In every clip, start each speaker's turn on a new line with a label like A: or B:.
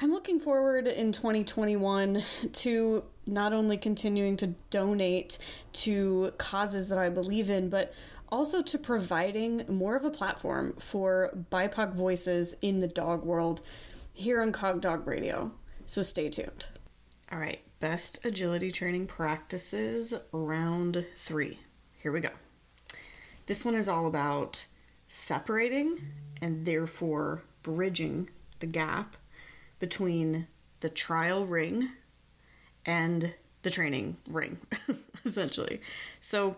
A: I'm looking forward in 2021 to not only continuing to donate to causes that I believe in, but also to providing more of a platform for BIPOC voices in the dog world here on Cog Dog Radio. So stay tuned. All right, best agility training practices, round three. Here we go. This one is all about separating and therefore bridging the gap between the trial ring and the training ring, essentially. So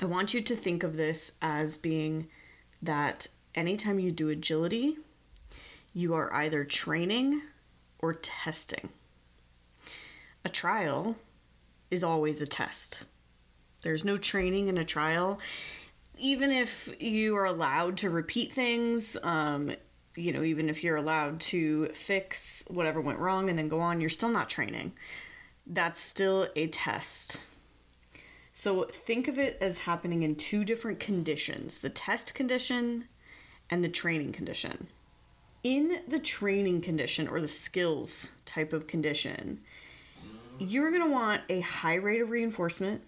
A: I want you to think of this as being that anytime you do agility, you are either training or testing. A trial is always a test. There's no training in a trial even if you are allowed to repeat things, um, you know, even if you're allowed to fix whatever went wrong and then go on, you're still not training. That's still a test. So think of it as happening in two different conditions the test condition and the training condition. In the training condition or the skills type of condition, you're going to want a high rate of reinforcement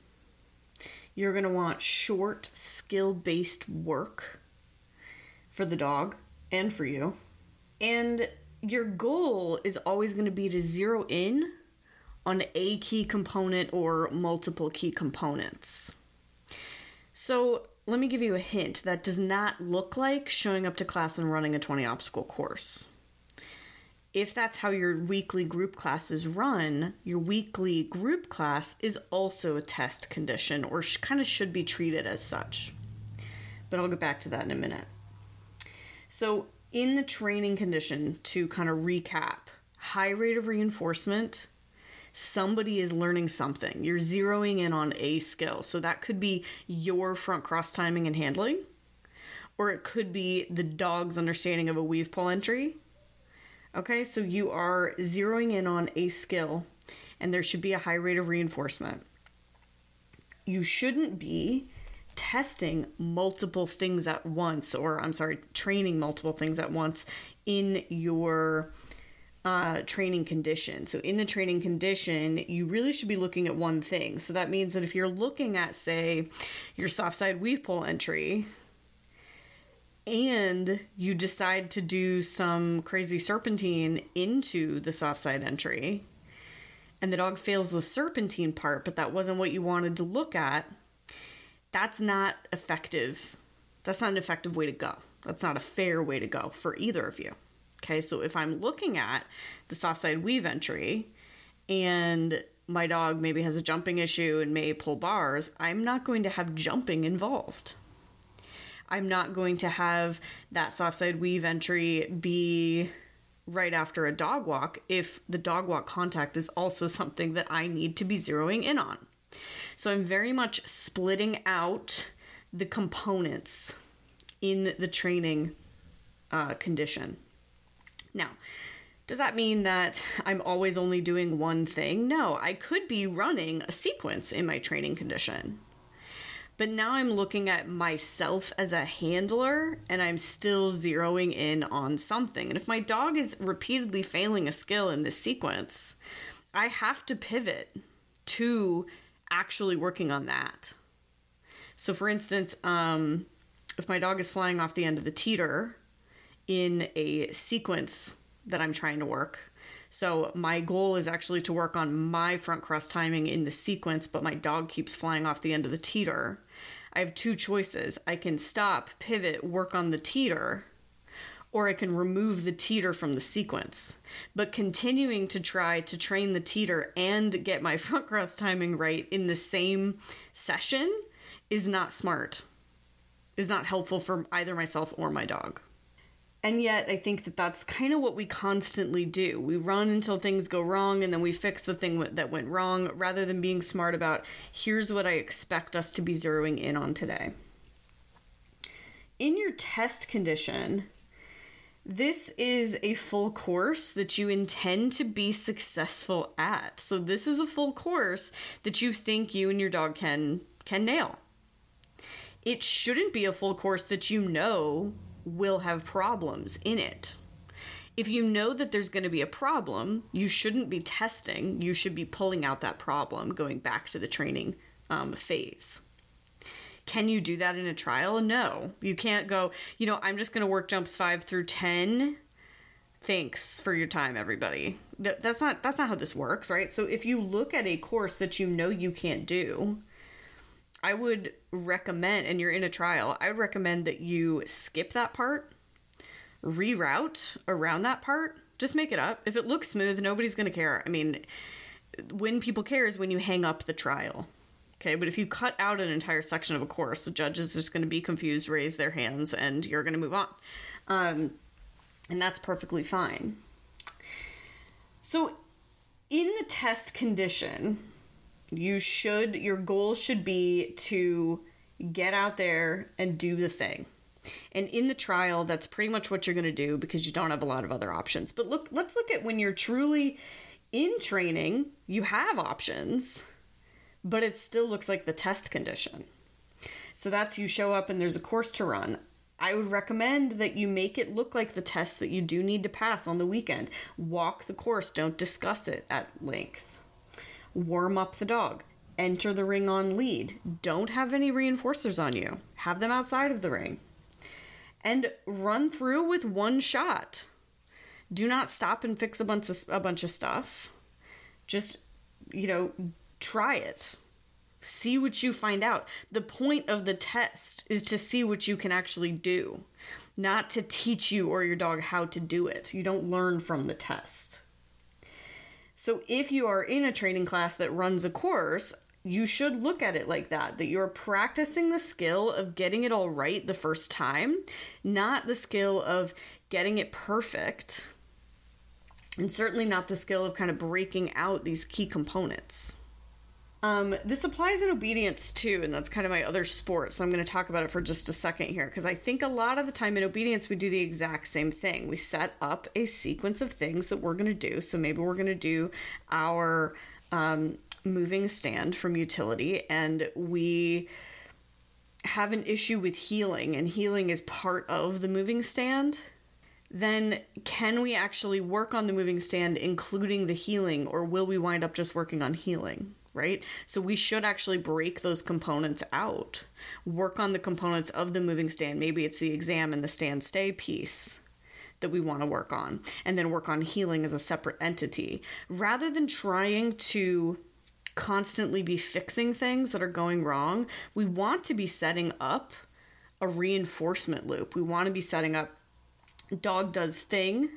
A: you're going to want short, skill based work for the dog and for you. And your goal is always going to be to zero in on a key component or multiple key components. So, let me give you a hint that does not look like showing up to class and running a 20 obstacle course if that's how your weekly group classes run, your weekly group class is also a test condition or sh- kind of should be treated as such. But I'll get back to that in a minute. So, in the training condition, to kind of recap, high rate of reinforcement, somebody is learning something. You're zeroing in on a skill. So, that could be your front cross timing and handling, or it could be the dog's understanding of a weave pole entry Okay, so you are zeroing in on a skill and there should be a high rate of reinforcement. You shouldn't be testing multiple things at once, or I'm sorry, training multiple things at once in your uh, training condition. So, in the training condition, you really should be looking at one thing. So, that means that if you're looking at, say, your soft side weave pole entry, and you decide to do some crazy serpentine into the soft side entry, and the dog fails the serpentine part, but that wasn't what you wanted to look at, that's not effective. That's not an effective way to go. That's not a fair way to go for either of you. Okay, so if I'm looking at the soft side weave entry and my dog maybe has a jumping issue and may pull bars, I'm not going to have jumping involved. I'm not going to have that soft side weave entry be right after a dog walk if the dog walk contact is also something that I need to be zeroing in on. So I'm very much splitting out the components in the training uh, condition. Now, does that mean that I'm always only doing one thing? No, I could be running a sequence in my training condition. But now I'm looking at myself as a handler and I'm still zeroing in on something. And if my dog is repeatedly failing a skill in this sequence, I have to pivot to actually working on that. So, for instance, um, if my dog is flying off the end of the teeter in a sequence that I'm trying to work, so my goal is actually to work on my front cross timing in the sequence, but my dog keeps flying off the end of the teeter. I have two choices. I can stop, pivot, work on the teeter, or I can remove the teeter from the sequence. But continuing to try to train the teeter and get my front cross timing right in the same session is not smart, is not helpful for either myself or my dog. And yet, I think that that's kind of what we constantly do. We run until things go wrong and then we fix the thing that went wrong rather than being smart about here's what I expect us to be zeroing in on today. In your test condition, this is a full course that you intend to be successful at. So this is a full course that you think you and your dog can can nail. It shouldn't be a full course that you know will have problems in it. If you know that there's going to be a problem, you shouldn't be testing. You should be pulling out that problem, going back to the training um, phase. Can you do that in a trial? No. You can't go, you know, I'm just going to work jumps 5 through 10. Thanks for your time everybody. That's not that's not how this works, right? So if you look at a course that you know you can't do, I would recommend and you're in a trial, I would recommend that you skip that part, reroute around that part, just make it up. If it looks smooth, nobody's going to care. I mean, when people care is when you hang up the trial Okay, but if you cut out an entire section of a course, the judge is just going to be confused, raise their hands, and you're going to move on. Um, and that's perfectly fine. So, in the test condition, you should, your goal should be to get out there and do the thing. And in the trial, that's pretty much what you're going to do because you don't have a lot of other options. But look, let's look at when you're truly in training, you have options but it still looks like the test condition. So that's you show up and there's a course to run. I would recommend that you make it look like the test that you do need to pass on the weekend. Walk the course, don't discuss it at length. Warm up the dog. Enter the ring on lead. Don't have any reinforcers on you. Have them outside of the ring. And run through with one shot. Do not stop and fix a bunch of a bunch of stuff. Just you know, try it. See what you find out. The point of the test is to see what you can actually do, not to teach you or your dog how to do it. You don't learn from the test. So, if you are in a training class that runs a course, you should look at it like that that you're practicing the skill of getting it all right the first time, not the skill of getting it perfect, and certainly not the skill of kind of breaking out these key components. Um, this applies in obedience too, and that's kind of my other sport. So I'm going to talk about it for just a second here because I think a lot of the time in obedience we do the exact same thing. We set up a sequence of things that we're going to do. So maybe we're going to do our um, moving stand from utility, and we have an issue with heeling, and heeling is part of the moving stand then can we actually work on the moving stand including the heeling, or will we wind up just working on heeling right? So we should actually break those components out, work on the components of the moving stand. Maybe it's the exam and the stand stay piece that we want to work on, and then work on heeling as a separate entity rather than trying to constantly be fixing things that are going wrong. We want to be setting up a reinforcement loop. We want to be setting up dog does thing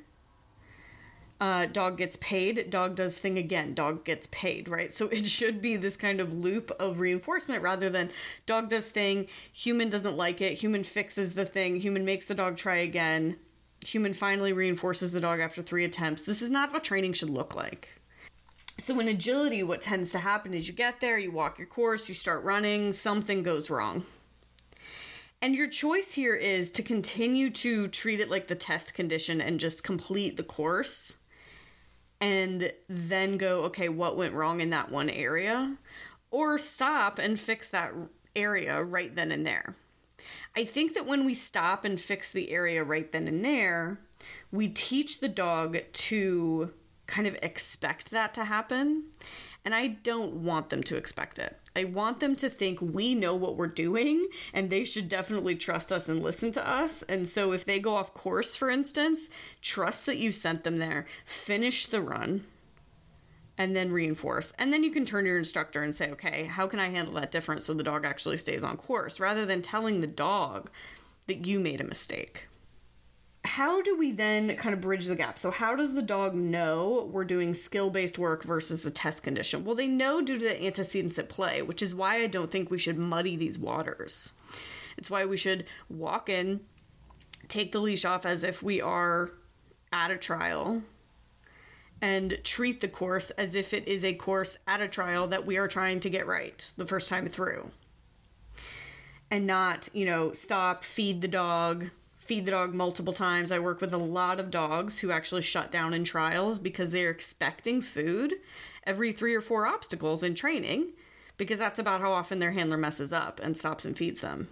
A: uh, dog gets paid, dog does thing again, dog gets paid, right? So it should be this kind of loop of reinforcement rather than dog does thing, human doesn't like it, human fixes the thing, human makes the dog try again, human finally reinforces the dog after three attempts. This is not what training should look like. So in agility, what tends to happen is you get there, you walk your course, you start running, something goes wrong. And your choice here is to continue to treat it like the test condition and just complete the course and then go, okay, what went wrong in that one area? Or stop and fix that area right then and there. I think that when we stop and fix the area right then and there, we teach the dog to kind of expect that to happen and I don't want them to expect it. I want them to think we know what we're doing and they should definitely trust us and listen to us. And so if they go off course, for instance, trust that you sent them there, finish the run, and then reinforce. And then you can turn to your instructor and say, okay, how can I handle that different so the dog actually stays on course rather than telling the dog that you made a mistake how do we then kind of bridge the gap? So, how does the dog know we're doing skill based work versus the test condition? Well, they know due to the antecedents at play, which is why I don't think we should muddy these waters. It's why we should walk in, take the leash off as if we are at a trial and treat the course as if it is a course at a trial that we are trying to get right the first time through. And not, you know, stop, feed the dog, feed the dog multiple times. I work with a lot of dogs who actually shut down in trials because they're expecting food every three or four obstacles in training because that's about how often their handler messes up and stops and feeds them.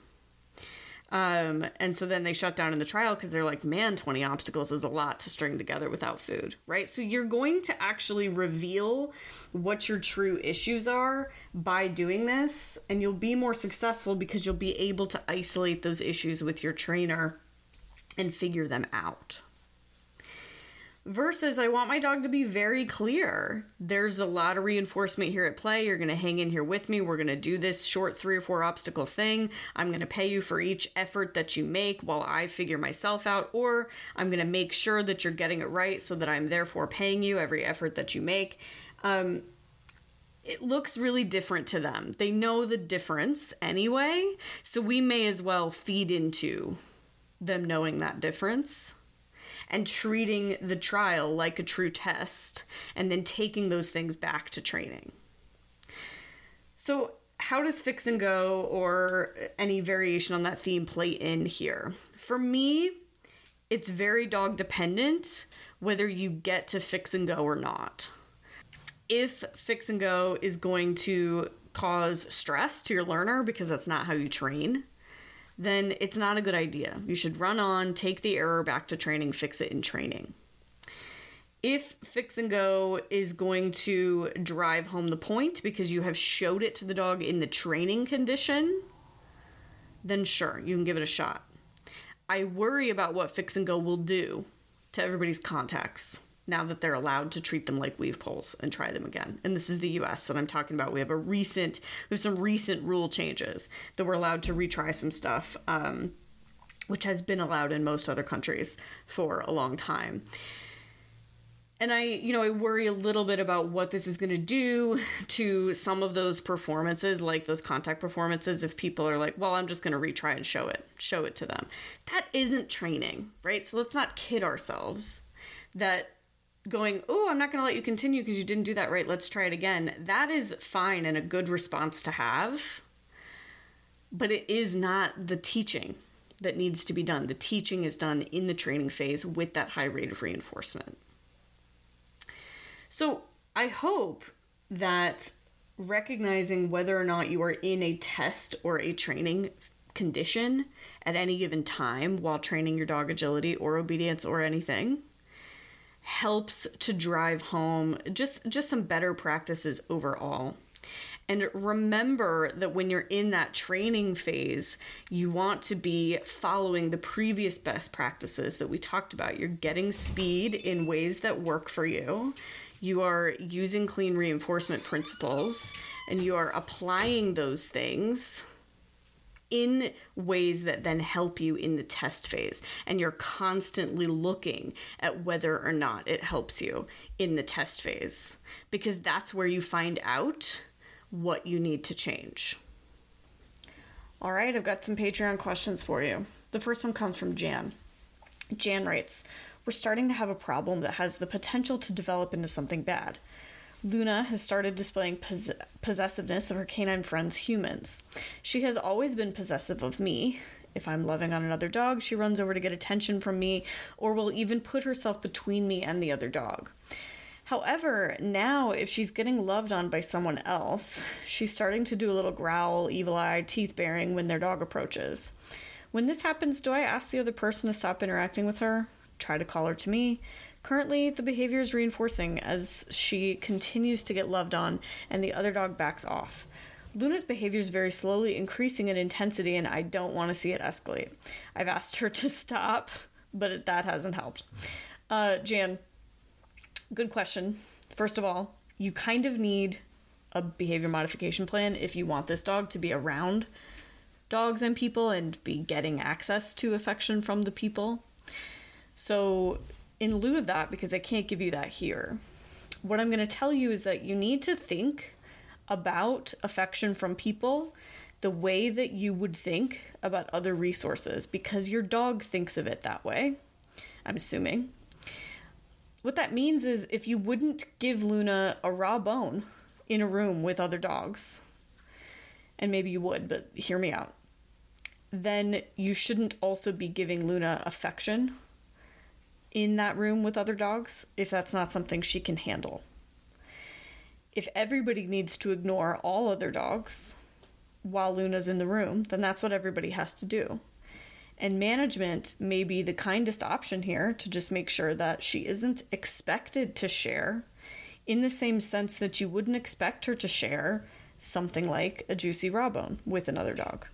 A: Um, and so then they shut down in the trial because they're like, man, 20 obstacles is a lot to string together without food, right? So you're going to actually reveal what your true issues are by doing this, and you'll be more successful because you'll be able to isolate those issues with your trainer and figure them out versus I want my dog to be very clear. There's a lot of reinforcement here at play. You're going to hang in here with me. We're going to do this short three or four obstacle thing. I'm going to pay you for each effort that you make while I figure myself out, or I'm going to make sure that you're getting it right so that I'm therefore paying you every effort that you make. Um, it looks really different to them. They know the difference anyway, so we may as well feed into them knowing that difference and treating the trial like a true test and then taking those things back to training. So, how does fix and go or any variation on that theme play in here? For me, it's very dog dependent whether you get to fix and go or not. If fix and go is going to cause stress to your learner because that's not how you train, then it's not a good idea. You should run on, take the error back to training, fix it in training. If fix and go is going to drive home the point because you have showed it to the dog in the training condition, then sure, you can give it a shot. I worry about what fix and go will do to everybody's contacts now that they're allowed to treat them like weave poles and try them again. And this is the US that I'm talking about. We have a recent, we have some recent rule changes that we're allowed to retry some stuff, um, which has been allowed in most other countries for a long time. And I, you know, I worry a little bit about what this is going to do to some of those performances, like those contact performances, if people are like, well, I'm just going to retry and show it, show it to them. That isn't training, right? So let's not kid ourselves that going, Oh, I'm not going to let you continue because you didn't do that right. Let's try it again. That is fine and a good response to have. But it is not the teaching that needs to be done. The teaching is done in the training phase with that high rate of reinforcement. So I hope that recognizing whether or not you are in a test or a training condition at any given time while training your dog agility or obedience or anything helps to drive home just just some better practices overall. And remember that when you're in that training phase, you want to be following the previous best practices that we talked about. You're getting speed in ways that work for you. You are using clean reinforcement principles and you are applying those things in ways that then help you in the test phase. And you're constantly looking at whether or not it helps you in the test phase because that's where you find out what you need to change. All right, I've got some Patreon questions for you. The first one comes from Jan. Jan writes, We're starting to have a problem that has the potential to develop into something bad. Luna has started displaying pos- possessiveness of her canine friends, humans. She has always been possessive of me. If I'm loving on another dog, she runs over to get attention from me or will even put herself between me and the other dog. However, now if she's getting loved on by someone else, she's starting to do a little growl, evil eye, teeth baring when their dog approaches. When this happens, do I ask the other person to stop interacting with her? Try to call her to me? Currently, the behavior is reinforcing as she continues to get loved on and the other dog backs off. Luna's behavior is very slowly increasing in intensity, and I don't want to see it escalate. I've asked her to stop, but that hasn't helped. Uh, Jan, good question. First of all, you kind of need a behavior modification plan if you want this dog to be around dogs and people and be getting access to affection from the people. So, in lieu of that, because I can't give you that here, what I'm going to tell you is that you need to think about affection from people the way that you would think about other resources because your dog thinks of it that way. I'm assuming. What that means is if you wouldn't give Luna a raw bone in a room with other dogs, and maybe you would, but hear me out, then you shouldn't also be giving Luna affection in that room with other dogs if that's not something she can handle. If everybody needs to ignore all other dogs while Luna's in the room, then that's what everybody has to do. And management may be the kindest option here to just make sure that she isn't expected to share in the same sense that you wouldn't expect her to share something like a juicy raw bone with another dog.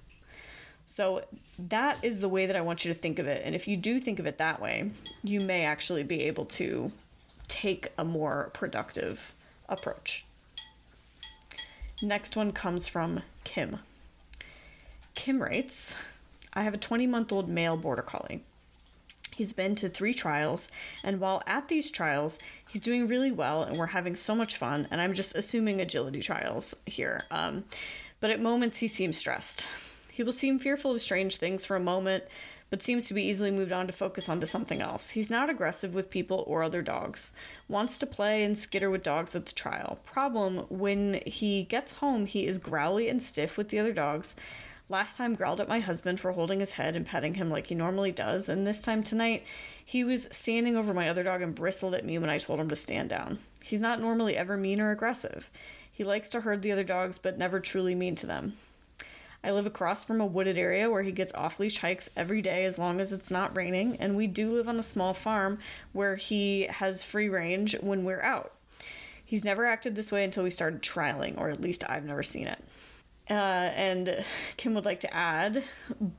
A: So that is the way that I want you to think of it. And if you do think of it that way, you may actually be able to take a more productive approach. Next one comes from Kim. Kim writes I have a 20 month old male border collie. He's been to three trials, and while at these trials, he's doing really well and we're having so much fun. And I'm just assuming agility trials here. Um, but at moments, he seems stressed. He will seem fearful of strange things for a moment, but seems to be easily moved on to focus onto something else. He's not aggressive with people or other dogs. Wants to play and skitter with dogs at the trial. Problem when he gets home, he is growly and stiff with the other dogs Last time growled at my husband for holding his head and petting him like he normally does, and this time tonight he was standing over my other dog and bristled at me when I told him to stand down. He's not normally ever mean or aggressive. He likes to herd the other dogs, but never truly mean to them. I live across from a wooded area where he gets off leash hikes every day as long as it's not raining, and we do live on a small farm where he has free range when we're out. He's never acted this way until we started trialing, or at least I've never seen it. Uh, and Kim would like to add,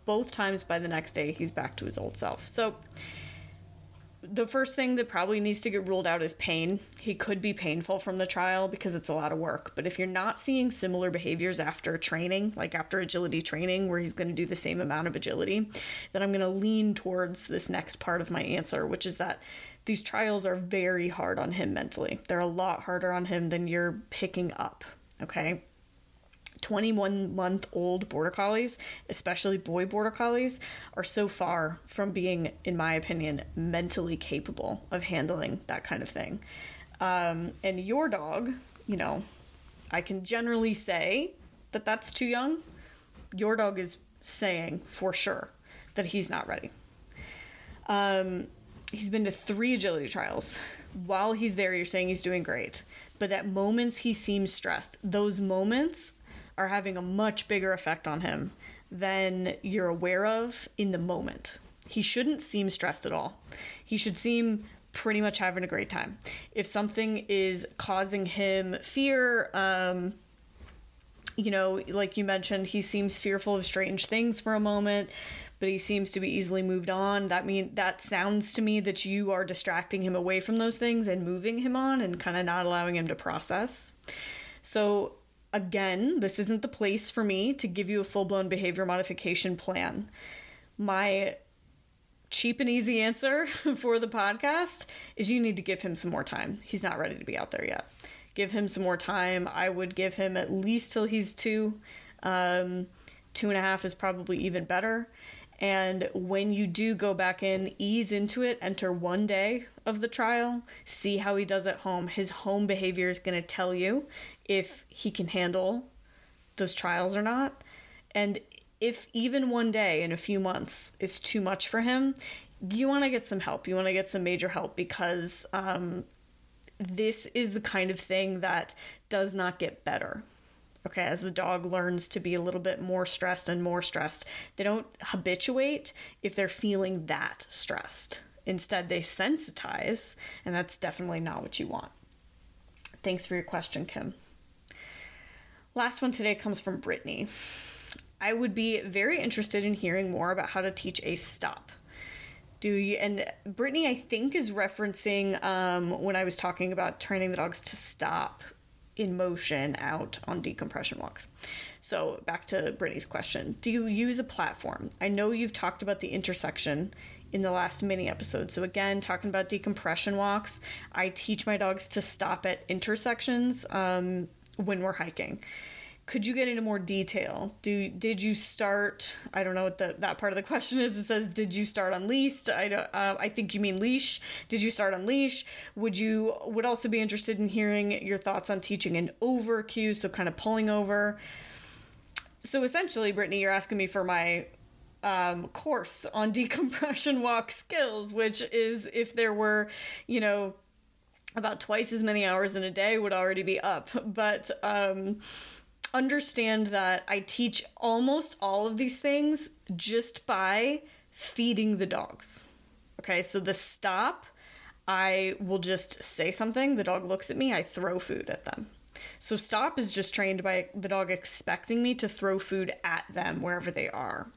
A: both times by the next day, he's back to his old self. So, the first thing that probably needs to get ruled out is pain. He could be painful from the trial because it's a lot of work. But if you're not seeing similar behaviors after training, like after agility training, where he's going to do the same amount of agility, then I'm going to lean towards this next part of my answer, which is that these trials are very hard on him mentally. They're a lot harder on him than you're picking up. Okay. 21 month old border collies, especially boy border collies, are so far from being, in my opinion, mentally capable of handling that kind of thing. Um, and your dog, you know, I can generally say that that's too young. Your dog is saying for sure that he's not ready. Um, he's been to three agility trials. While he's there, you're saying he's doing great. But at moments, he seems stressed. Those moments are having a much bigger effect on him than you're aware of in the moment. He shouldn't seem stressed at all. He should seem pretty much having a great time. If something is causing him fear, um, you know, like you mentioned, he seems fearful of strange things for a moment, but he seems to be easily moved on. That mean that sounds to me that you are distracting him away from those things and moving him on and kind of not allowing him to process. So Again, this isn't the place for me to give you a full blown behavior modification plan. My cheap and easy answer for the podcast is you need to give him some more time. He's not ready to be out there yet. Give him some more time. I would give him at least till he's two. Um, two and a half is probably even better. And when you do go back in, ease into it, enter one day of the trial, see how he does at home. His home behavior is going to tell you if he can handle those trials or not. And if even one day in a few months is too much for him, you want to get some help. You want to get some major help because um, this is the kind of thing that does not get better. Okay, as the dog learns to be a little bit more stressed and more stressed, they don't habituate if they're feeling that stressed. Instead, they sensitize, and that's definitely not what you want. Thanks for your question, Kim. Last one today comes from Brittany. I would be very interested in hearing more about how to teach a stop. Do you, and Brittany, I think, is referencing um, when I was talking about training the dogs to stop in motion out on decompression walks. So, back to Brittany's question Do you use a platform? I know you've talked about the intersection in the last mini episode. So, again, talking about decompression walks, I teach my dogs to stop at intersections um, when we're hiking. could you get into more detail? Do did you start? I don't know what the that part of the question is. It says, did you start on leased? I don't. Uh, I think you mean leash. Did you start on leash? Would you would also be interested in hearing your thoughts on teaching an over cue, so kind of pulling over. So essentially, Brittany, you're asking me for my um, course on decompression walk skills, which is if there were, you know, about twice as many hours in a day would already be up. But um, understand that I teach almost all of these things just by feeding the dogs. Okay, so the stop, I will just say something, the dog looks at me, I throw food at them. So stop is just trained by the dog expecting me to throw food at them wherever they are.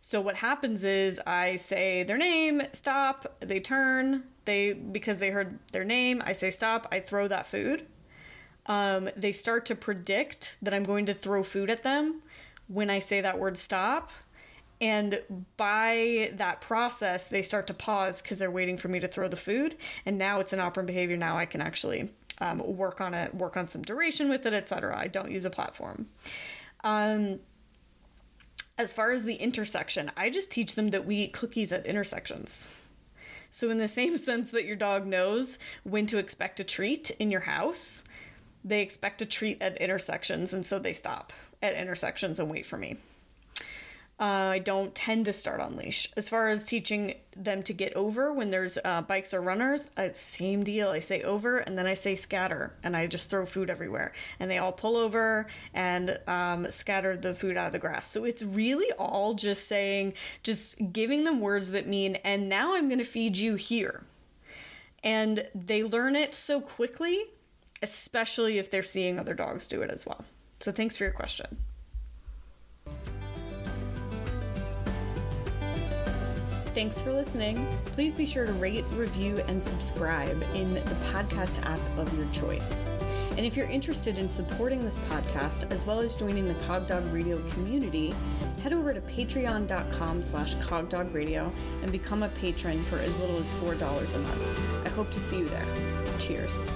A: So what happens is I say their name, stop, they turn, they because they heard their name, I say stop, I throw that food um, they start to predict that I'm going to throw food at them when I say that word stop. And by that process, they start to pause because they're waiting for me to throw the food. And now it's an operant behavior. Now I can actually um, work on it, work on some duration with it, etc. I don't use a platform. Um, as far as the intersection, I just teach them that we eat cookies at intersections. So, in the same sense that your dog knows when to expect a treat in your house, they expect a treat at intersections, and so they stop at intersections and wait for me. Uh, I don't tend to start on leash. As far as teaching them to get over when there's uh, bikes or runners, uh, same deal. I say over and then I say scatter, and I just throw food everywhere, and they all pull over and um, scatter the food out of the grass. So it's really all just saying, just giving them words that mean, and now I'm going to feed you here. And they learn it so quickly especially if they're seeing other dogs do it as well. So thanks for your question. Thanks for listening. Please be sure to rate, review, and subscribe in the podcast app of your choice. And if you're interested in supporting this podcast as well as joining the Cogdog Radio community, head over to patreon.com slash cogdogradio and become a patron for as little as $4 a month. I hope to see you there. Cheers.